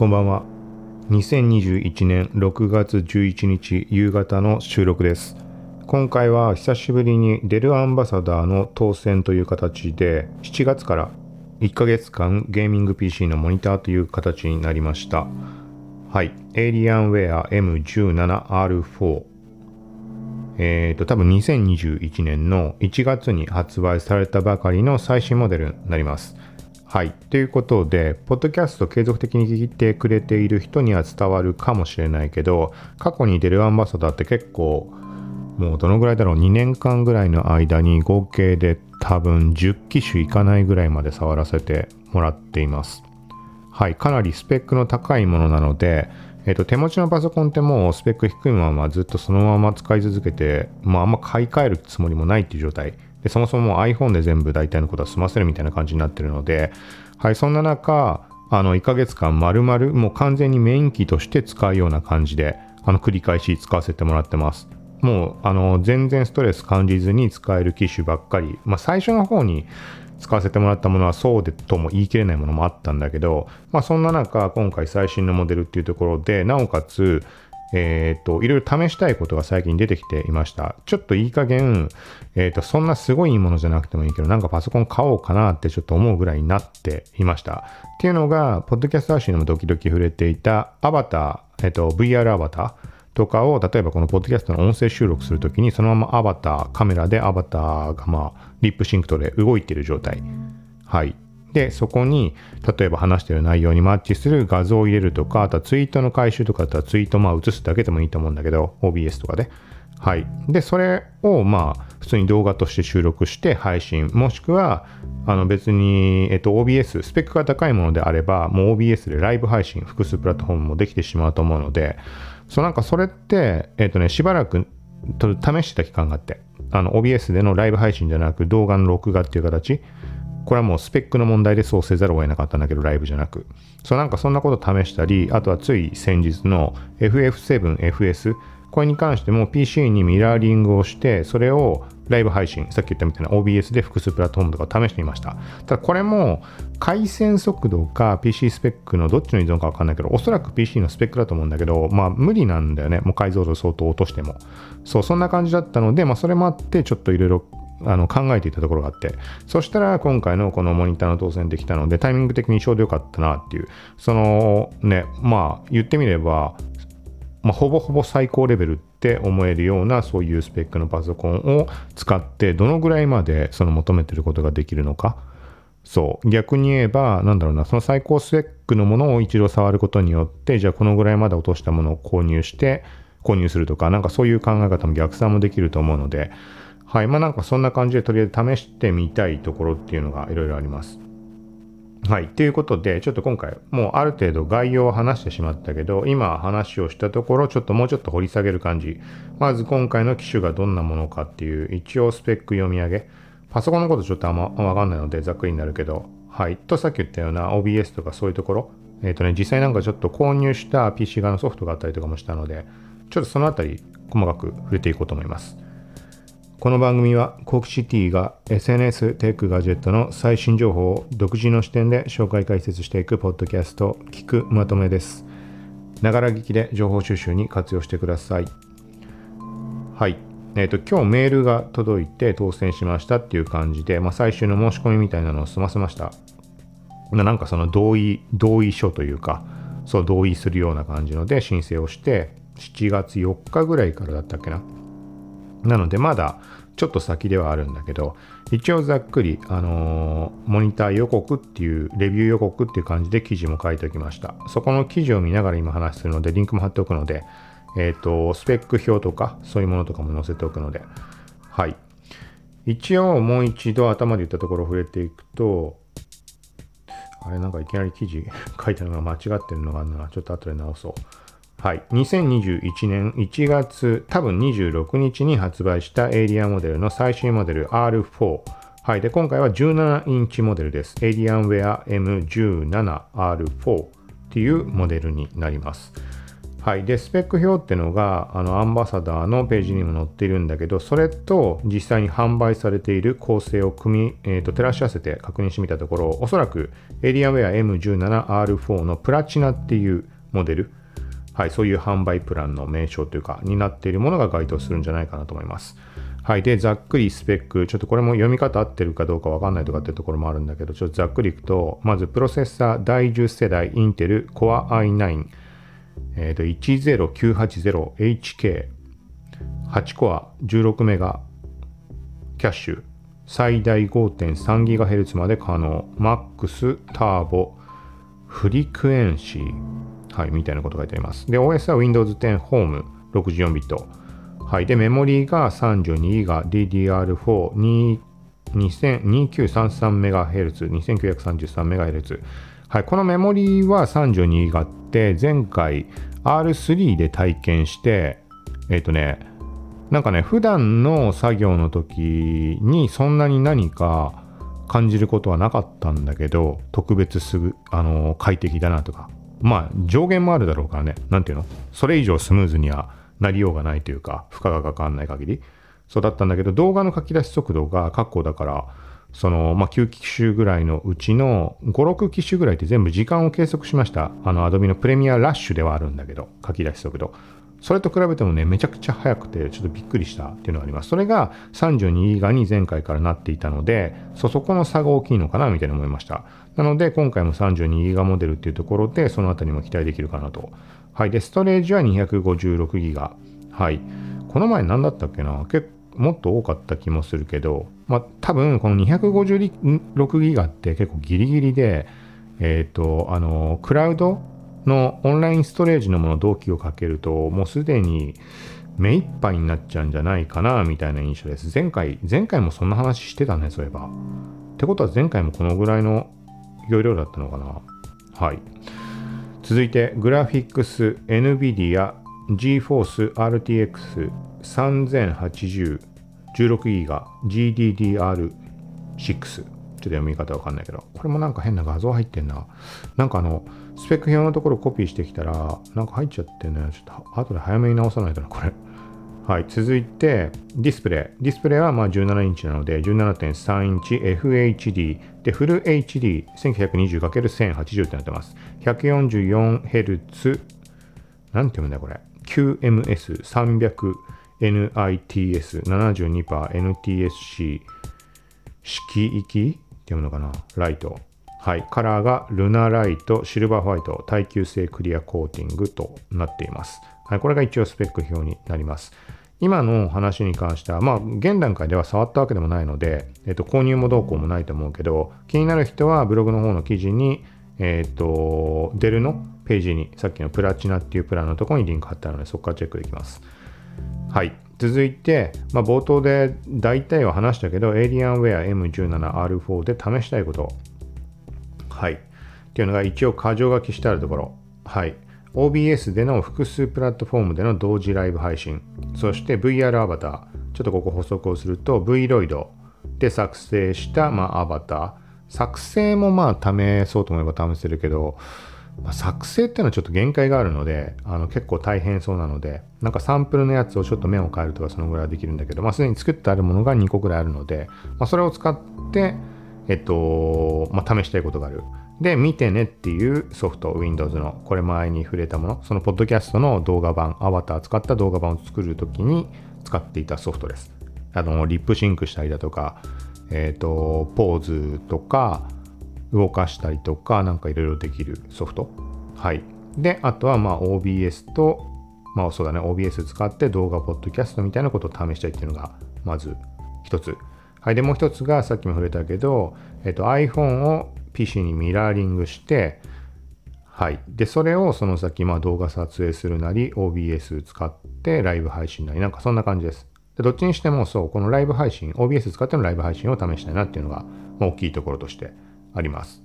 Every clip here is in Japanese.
こんばんは。2021年6月11日夕方の収録です。今回は久しぶりにデルアンバサダーの当選という形で7月から1ヶ月間ゲーミング PC のモニターという形になりました。はい。エイリアンウェア M17R4 えっ、ー、と、多分2021年の1月に発売されたばかりの最新モデルになります。はい。ということで、ポッドキャスト継続的に聞いてくれている人には伝わるかもしれないけど、過去にデルアンバサダーって結構、もうどのぐらいだろう、2年間ぐらいの間に合計で多分10機種いかないぐらいまで触らせてもらっています。はい。かなりスペックの高いものなので、えっ、と、手持ちのパソコンってもうスペック低いままずっとそのまま使い続けて、まああんま買い替えるつもりもないっていう状態。で、そもそも iPhone で全部大体のことは済ませるみたいな感じになってるので、はい、そんな中、あの、1ヶ月間丸々もう完全にメイン機として使うような感じで、あの、繰り返し使わせてもらってます。もう、あの、全然ストレス感じずに使える機種ばっかり。まあ、最初の方に使わせてもらったものはそうでとも言い切れないものもあったんだけど、まあそんな中、今回最新のモデルっていうところで、なおかつ、えっ、ー、と、いろいろ試したいことが最近出てきていました。ちょっといい加減、えっ、ー、と、そんなすごいいいものじゃなくてもいいけど、なんかパソコン買おうかなってちょっと思うぐらいになっていました。っていうのが、ポッドキャスト配信でも時々触れていたアバター、えっ、ー、と、VR アバター、とかを、例えばこのポッドキャストの音声収録するときに、そのままアバター、カメラでアバターがまあ、リップシンクとかで動いている状態。はい。で、そこに、例えば話してる内容にマッチする画像を入れるとか、あとはツイートの回収とかだったらツイートまあ映すだけでもいいと思うんだけど、OBS とかで。はい。で、それをまあ、普通に動画として収録して配信、もしくは、あの別に、えっと、OBS、スペックが高いものであれば、もう OBS でライブ配信、複数プラットフォームもできてしまうと思うので、そうなんかそれって、えっ、とね、しばらく試してた期間があって、あの OBS でのライブ配信じゃなく動画の録画っていう形、これはもうスペックの問題でそうせざるを得なかったんだけど、ライブじゃなく。そうなんかそんなこと試したり、あとはつい先日の FF7FS、これに関しても PC にミラーリングをして、それをライブ配信、さっき言ったみたいな OBS で複数プラットフォームとか試してみました。ただこれも回線速度か PC スペックのどっちの依存かわかんないけど、おそらく PC のスペックだと思うんだけど、まあ無理なんだよね。もう解像度相当落としても。そう、そんな感じだったので、まあそれもあってちょっといろいろあの考えていたところがあって、そしたら今回のこのモニターの当選できたので、タイミング的にちょうどよかったなっていう、そのね、まあ言ってみれば、まあ、ほぼほぼ最高レベルって思えるようなそういうスペックのパソコンを使ってどのぐらいまでその求めてることができるのか。そう。逆に言えばなんだろうなその最高スペックのものを一度触ることによってじゃあこのぐらいまで落としたものを購入して購入するとかなんかそういう考え方も逆算もできると思うのではいまあなんかそんな感じでとりあえず試してみたいところっていうのがいろいろありますはい。ということで、ちょっと今回、もうある程度概要を話してしまったけど、今話をしたところ、ちょっともうちょっと掘り下げる感じ。まず今回の機種がどんなものかっていう、一応スペック読み上げ。パソコンのことちょっとあんまわかんないので、ざっくりになるけど、はい。と、さっき言ったような OBS とかそういうところ、えっ、ー、とね、実際なんかちょっと購入した PC 側のソフトがあったりとかもしたので、ちょっとそのあたり、細かく触れていこうと思います。この番組はコークシティが SNS テックガジェットの最新情報を独自の視点で紹介解説していくポッドキャスト聞くまとめです。ながら聞きで情報収集に活用してください。はい。えっ、ー、と、今日メールが届いて当選しましたっていう感じで、まあ、最終の申し込みみたいなのを済ませました。なんかその同意、同意書というか、そう同意するような感じので申請をして、7月4日ぐらいからだったっけな。なのでまだちょっと先ではあるんだけど、一応ざっくり、あのー、モニター予告っていう、レビュー予告っていう感じで記事も書いておきました。そこの記事を見ながら今話するので、リンクも貼っておくので、えっ、ー、と、スペック表とか、そういうものとかも載せておくので、はい。一応もう一度頭で言ったところを触れていくと、あれなんかいきなり記事 書いたのが間違ってるのがあるな。ちょっと後で直そう。はい。2021年1月、多分26日に発売したエイリアンモデルの最新モデル R4。はい。で、今回は17インチモデルです。エイリアンウェア M17R4 っていうモデルになります。はい。で、スペック表っていうのが、あの、アンバサダーのページにも載っているんだけど、それと実際に販売されている構成を組み、えーと、照らし合わせて確認してみたところ、おそらくエイリアンウェア M17R4 のプラチナっていうモデル、はい、そういう販売プランの名称というか、になっているものが該当するんじゃないかなと思います。はい。で、ざっくりスペック、ちょっとこれも読み方合ってるかどうかわかんないとかっていうところもあるんだけど、ちょっとざっくりいくと、まずプロセッサー第10世代インテル Core i9 えー、と 10980HK、8コア16メガキャッシュ、最大 5.3GHz まで可能、MAX ターボ、フリクエンシー、はい、みたいなこと書いてあります。で、OS は Windows 10 Home 64ビット。はい。で、メモリーが 32GB DDR4 2933MHz、2933MHz。はい。このメモリーは 32GB あって、前回 R3 で体験して、えっ、ー、とね、なんかね、普段の作業の時にそんなに何か感じることはなかったんだけど、特別すぐ、あの、快適だなとか。まあ、上限もあるだろうからね、なんていうの？それ以上スムーズにはなりようがないというか、負荷がかかんない限り。そうだったんだけど、動画の書き出し速度が確保だから、その、まあ、9機種ぐらいのうちの5、6機種ぐらいって全部時間を計測しました。あの、Adobe のプレミアラッシュではあるんだけど、書き出し速度。それと比べてもね、めちゃくちゃ速くて、ちょっとびっくりしたっていうのがあります。それが32ギガに前回からなっていたので、そ、そこの差が大きいのかなみたいに思いました。なので、今回も32ギガモデルっていうところで、そのあたりも期待できるかなと。はい。で、ストレージは256ギガ。はい。この前何だったっけな？結もっと多かった気もするけど、まあ、多分この256ギガって結構ギリギリで、えっ、ー、と、あの、クラウドのオンラインストレージのもの同期をかけると、もうすでに目いっぱいになっちゃうんじゃないかな、みたいな印象です。前回、前回もそんな話してたね、そういえば。ってことは前回もこのぐらいの容量だったのかな。はい。続いて、グラフィックス NVIDIA GForce RTX 3080 16ギガ GDDR6 ちょっと読み方わかんないけどこれもなんか変な画像入ってんななんかあのスペック表のところコピーしてきたらなんか入っちゃってねちょっと後で早めに直さないとなこれ。はい続いてディスプレイ。ディスプレイはまあ17インチなので17.3インチ FHD でフル HD1920×1080 ってなってます。144Hz なんて読むんだよこれ。QMS300 NITS72%NTSC 式域？っていうのかな？ライト。はい。カラーがルナライト、シルバーホワイト、耐久性クリアコーティングとなっています。はい。これが一応スペック表になります。今の話に関しては、まあ、現段階では触ったわけでもないので、えっと、購入もどうこうもないと思うけど、気になる人はブログの方の記事に、えっと、デルのページに、さっきのプラチナっていうプランのところにリンク貼ってあるので、そこからチェックできます。はい。続いて、まあ、冒頭で大体は話したけど、エイリアンウェア M17R4 で試したいこと。はい。っていうのが一応箇条書きしてあるところ。はい。OBS での複数プラットフォームでの同時ライブ配信。そして VR アバター。ちょっとここ補足をすると Vroid で作成した、まあ、アバター。作成もまあ試そうと思えば試せるけど、まあ、作成っていうのはちょっと限界があるので、あの結構大変そうなので、なんかサンプルのやつをちょっと面を変えるとかそのぐらいはできるんだけど、まあ、すでに作ってあるものが2個ぐらいあるので、まあ、それを使って、えっと、まあ、試したいことがある。で、見てねっていうソフト、Windows の、これ前に触れたもの、そのポッドキャストの動画版、アバター使った動画版を作るときに使っていたソフトです。あの、リップシンクしたりだとか、えっ、と、ポーズとか、動かしたりとか、なんかいろいろできるソフト。はい。で、あとはまあ OBS と、まあそうだね、OBS 使って動画、ポッドキャストみたいなことを試したいっていうのが、まず一つ。はい。で、もう一つが、さっきも触れたけど、えっと、iPhone を PC にミラーリングして、はい。で、それをその先、まあ動画撮影するなり、OBS 使ってライブ配信なり、なんかそんな感じです。でどっちにしても、そう、このライブ配信、OBS 使ってのライブ配信を試したいなっていうのが、まあ、大きいところとしてあります。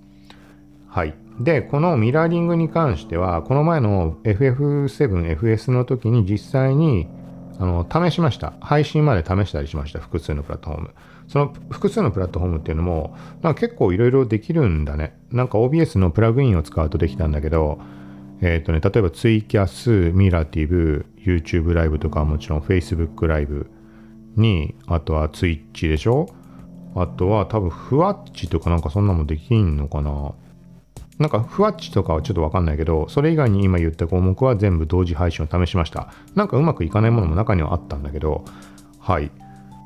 はい。で、このミラーリングに関しては、この前の FF7、FS の時に実際にあの試しました。配信まで試したりしました。複数のプラットフォーム。その複数のプラットフォームっていうのも、なんか結構いろいろできるんだね。なんか OBS のプラグインを使うとできたんだけど、えっ、とね、例えばツイキャス、ミラティブ、YouTube ライブとかはもちろん Facebook ライブに、あとは Twitch でしょ？あとは多分ふわっちとかなんかそんなもできんのかな？なんかふわっちとかはちょっとわかんないけど、それ以外に今言った項目は全部同時配信を試しました。なんかうまくいかないものも中にはあったんだけど、はい。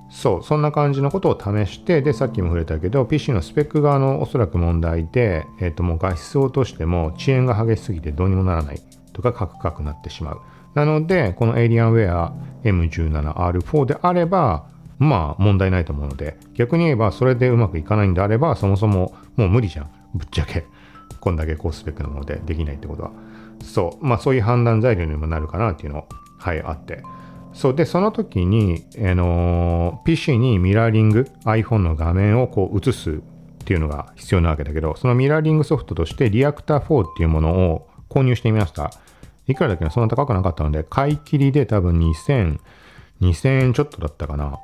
そう、そんな感じのことを試して、で、さっきも触れたけど、PC のスペック側のおそらく問題で、えっ、ー、と、もう画質を落としても遅延が激しすぎてどうにもならないとか、カクカクなってしまう。なので、このエイリアンウェア M17R4 であれば、まあ問題ないと思うので、逆に言えばそれでうまくいかないんであれば、そもそももう無理じゃん。ぶっちゃけ。こんだけ高スペックなものでできないってことは。そう。まあそういう判断材料にもなるかなっていうのはい、あって。そうで、その時に、あのー、PC にミラーリング、iPhone の画面をこう映すっていうのが必要なわけだけど、そのミラーリングソフトとしてリアクター4っていうものを購入してみました。いくらだっけな？そんな高くなかったので、買い切りで多分2000、2000円ちょっとだったかな。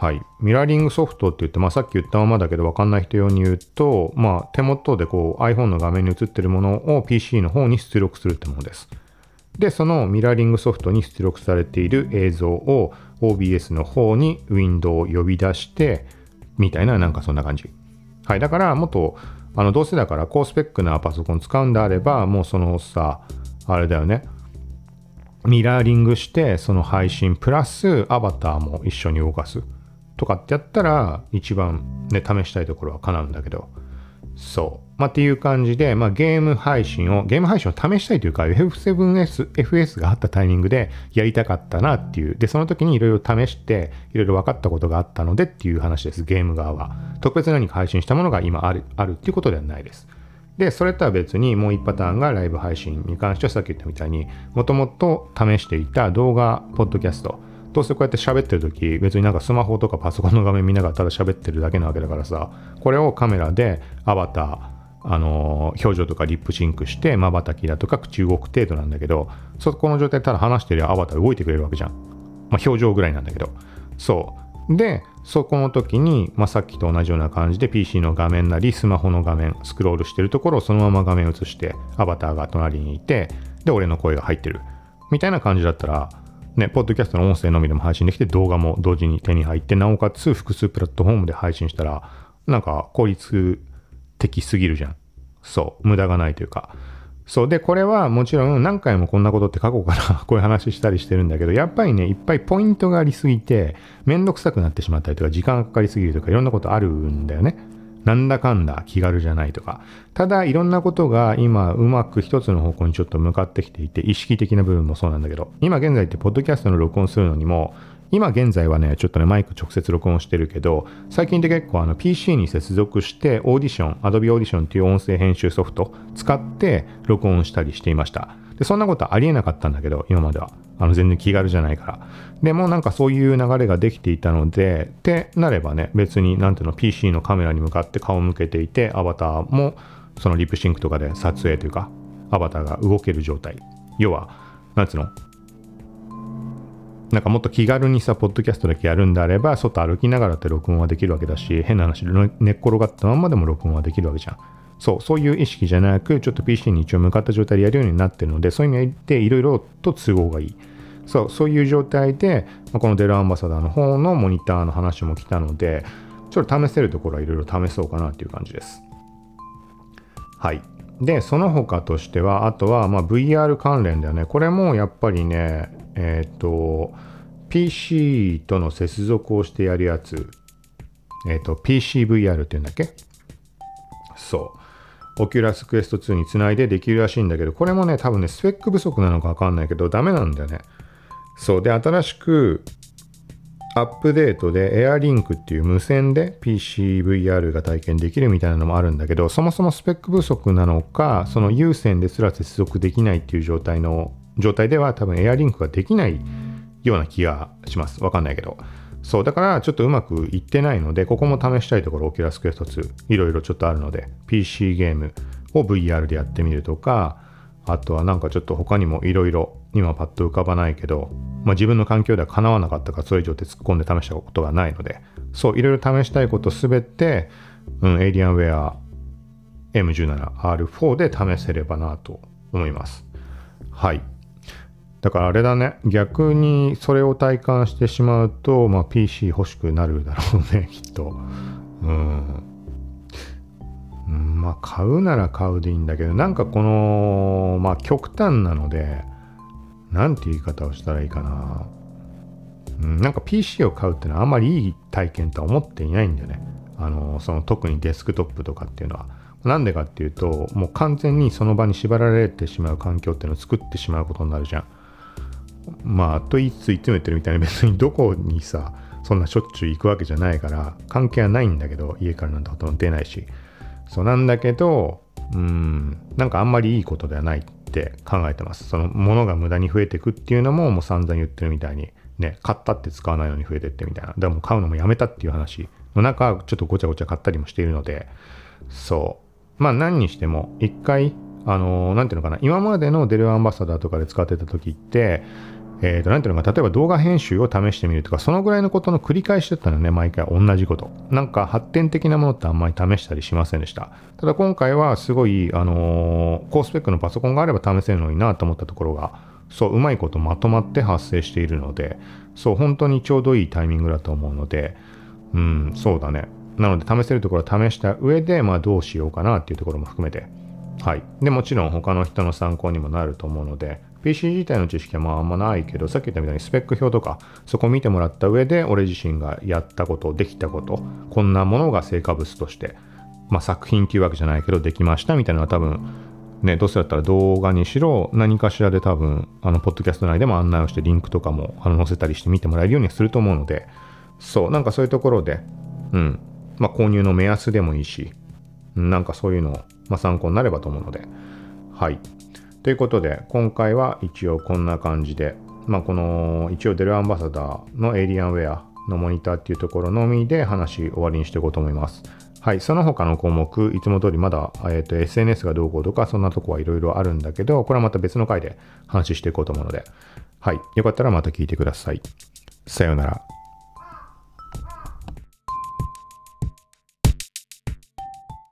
はい。ミラーリングソフトって言って、まあ、さっき言ったままだけど分かんない人用に言うと、まあ、手元でこう iPhone の画面に映ってるものを PC の方に出力するってものです。で、そのミラーリングソフトに出力されている映像を OBS の方にウィンドウを呼び出して、みたいな、なんかそんな感じ。はい。だから、もっと、あの、どうせだから高スペックなパソコン使うんであれば、もうそのさ、あれだよね。ミラーリングして、その配信プラスアバターも一緒に動かす。とかってやったら一番ね試したいところは叶うんだけどそう。まあ、っていう感じで、まあ、ゲーム配信を、ゲーム配信を試したいというか、F7S、FS があったタイミングでやりたかったなっていう。で、その時にいろいろ試して、いろいろ分かったことがあったのでっていう話です、ゲーム側は。特別何か配信したものが今ある、あるっていうことではないです。で、それとは別にもう一パターンがライブ配信に関してはさっき言ったみたいに、もともと試していた動画、ポッドキャスト、どうせこうやって喋ってる時別になんかスマホとかパソコンの画面見ながらただ喋ってるだけなわけだからさこれをカメラでアバターあの、表情とかリップシンクしてまばたきだとか口動く程度なんだけどそこの状態でただ話してるアバター動いてくれるわけじゃん、まあ、表情ぐらいなんだけど。そう。でそこの時に、まあ、さっきと同じような感じで PC の画面なりスマホの画面スクロールしてるところをそのまま画面映してアバターが隣にいてで俺の声が入ってる。みたいな感じだったらね、ポッドキャストの音声のみでも配信できて、動画も同時に手に入って、なおかつ複数プラットフォームで配信したら、なんか効率的すぎるじゃん。そう、無駄がないというか。そう。で、これはもちろん何回もこんなことって過去から こういう話したりしてるんだけど、やっぱりね、いっぱいポイントがありすぎて、めんどくさくなってしまったりとか、時間がかかりすぎるとか、いろんなことあるんだよね。なんだかんだ気軽じゃないとか。ただいろんなことが今うまく一つの方向にちょっと向かってきていて、意識的な部分もそうなんだけど、今現在ってポッドキャストの録音するのにも、今現在はね、ちょっとね、マイク直接録音してるけど、最近って結構あの PC に接続してオーディション、Adobe Audition っていう音声編集ソフト使って録音したりしていました。で、そんなことありえなかったんだけど、今までは。あの、全然気軽じゃないから。でもなんかそういう流れができていたので、ってなればね、別になんていうの、PC のカメラに向かって顔を向けていて、アバターもそのリップシンクとかで撮影というか、アバターが動ける状態。要は、なんつうのなんかもっと気軽にさ、ポッドキャストだけやるんであれば、外歩きながらって録音はできるわけだし、変な話、寝っ転がったまんまでも録音はできるわけじゃん。そう、そういう意識じゃなく、ちょっと PC に一応向かった状態でやるようになってるので、そういう意味でいろいろと都合がいい。そう、そういう状態で、この Dell アンバサダーの方のモニターの話も来たので、ちょっと試せるところはいろいろ試そうかなっていう感じです。はい。で、その他としては、あとは、ま VR 関連だよね。これもやっぱりね、えっ、ー、と、PC との接続をしてやるやつ、えっ、ー、と、PCVR っていうんだっけ？そう。 Oculus Quest 2につないでできるらしいんだけど、これもね、多分ね、スペック不足なのかわかんないけど、ダメなんだよね。そう。で、新しく、アップデートで AirLink っていう無線で PCVR が体験できるみたいなのもあるんだけど、そもそもスペック不足なのか、その有線ですら接続できないっていう状態の、状態では多分 AirLink ができないような気がします。わかんないけど。そう、だからちょっとうまくいってないので、ここも試したいところ、 Oculus Quest 2、いろいろちょっとあるので、PC ゲームを VR でやってみるとか、あとはなんかちょっと他にもいろいろ、今パッと浮かばないけど、まあ、自分の環境では叶わなかったから、それ以上で突っ込んで試したことがないので、そう、いろいろ試したいことすべて、うん、エイリアンウェア M17R4 で試せればなと思います。はい。だからあれだね。逆にそれを体感してしまうと、まあ PC 欲しくなるだろうね、きっと。うん。まあ買うなら買うでいいんだけど、なんかこの、まあ極端なので、なんて言い方をしたらいいかな。うん、なんか PC を買うってのはあんまりいい体験とは思っていないんだよね。あの、その特にデスクトップとかっていうのは。なんでかっていうと、もう完全にその場に縛られてしまう環境っていうのを作ってしまうことになるじゃん。まあ、といついつも言ってるみたいに別にどこにさ、そんなしょっちゅう行くわけじゃないから、関係はないんだけど、家からなんてほとんど出ないし。そうなんだけど、うん、なんかあんまりいいことではないって考えてます。その物が無駄に増えていくっていうのももう散々言ってるみたいに、ね、買ったって使わないのに増えてってみたいな。でもう買うのもやめたっていう話の中、ちょっとごちゃごちゃ買ったりもしているので、そう。まあ何にしても、一回、あのーなんていうのかな、今までのデルアンバサダーとかで使ってた時って、えー、と、なんていうのか、例えば動画編集を試してみるとか、そのぐらいのことの繰り返しだったのね、毎回同じこと。なんか発展的なものってあんまり試したりしませんでした。ただ今回はすごい、あのー高スペックのパソコンがあれば試せるのになと思ったところが、そう、うまいことまとまって発生しているので、そう、本当にちょうどいいタイミングだと思うので、うん、そうだね。なので試せるところは試した上で、まあどうしようかなっていうところも含めて、はい。で、もちろん他の人の参考にもなると思うので、PC 自体の知識はまああんまないけど、さっき言ったみたいにスペック表とか、そこ見てもらった上で、俺自身がやったこと、できたこと、こんなものが成果物として、まあ作品っていうわけじゃないけど、できましたみたいなのは多分、ね、どうせだったら動画にしろ、何かしらで多分、あの、ポッドキャスト内でも案内をして、リンクとかもあの載せたりして見てもらえるようにすると思うので、そう、なんかそういうところで、うん、まあ購入の目安でもいいし、なんかそういうのを、まあ、参考になればと思うので。はい。ということで、今回は一応こんな感じで、まあ、この一応デルアンバサダーのエイリアンウェアのモニターっていうところのみで話終わりにしていこうと思います。はい。その他の項目、いつも通りまだ、えっ、と、SNS がどうこうとか、そんなとこはいろいろあるんだけど、これはまた別の回で話していこうと思うので、はい。よかったらまた聞いてください。さようなら。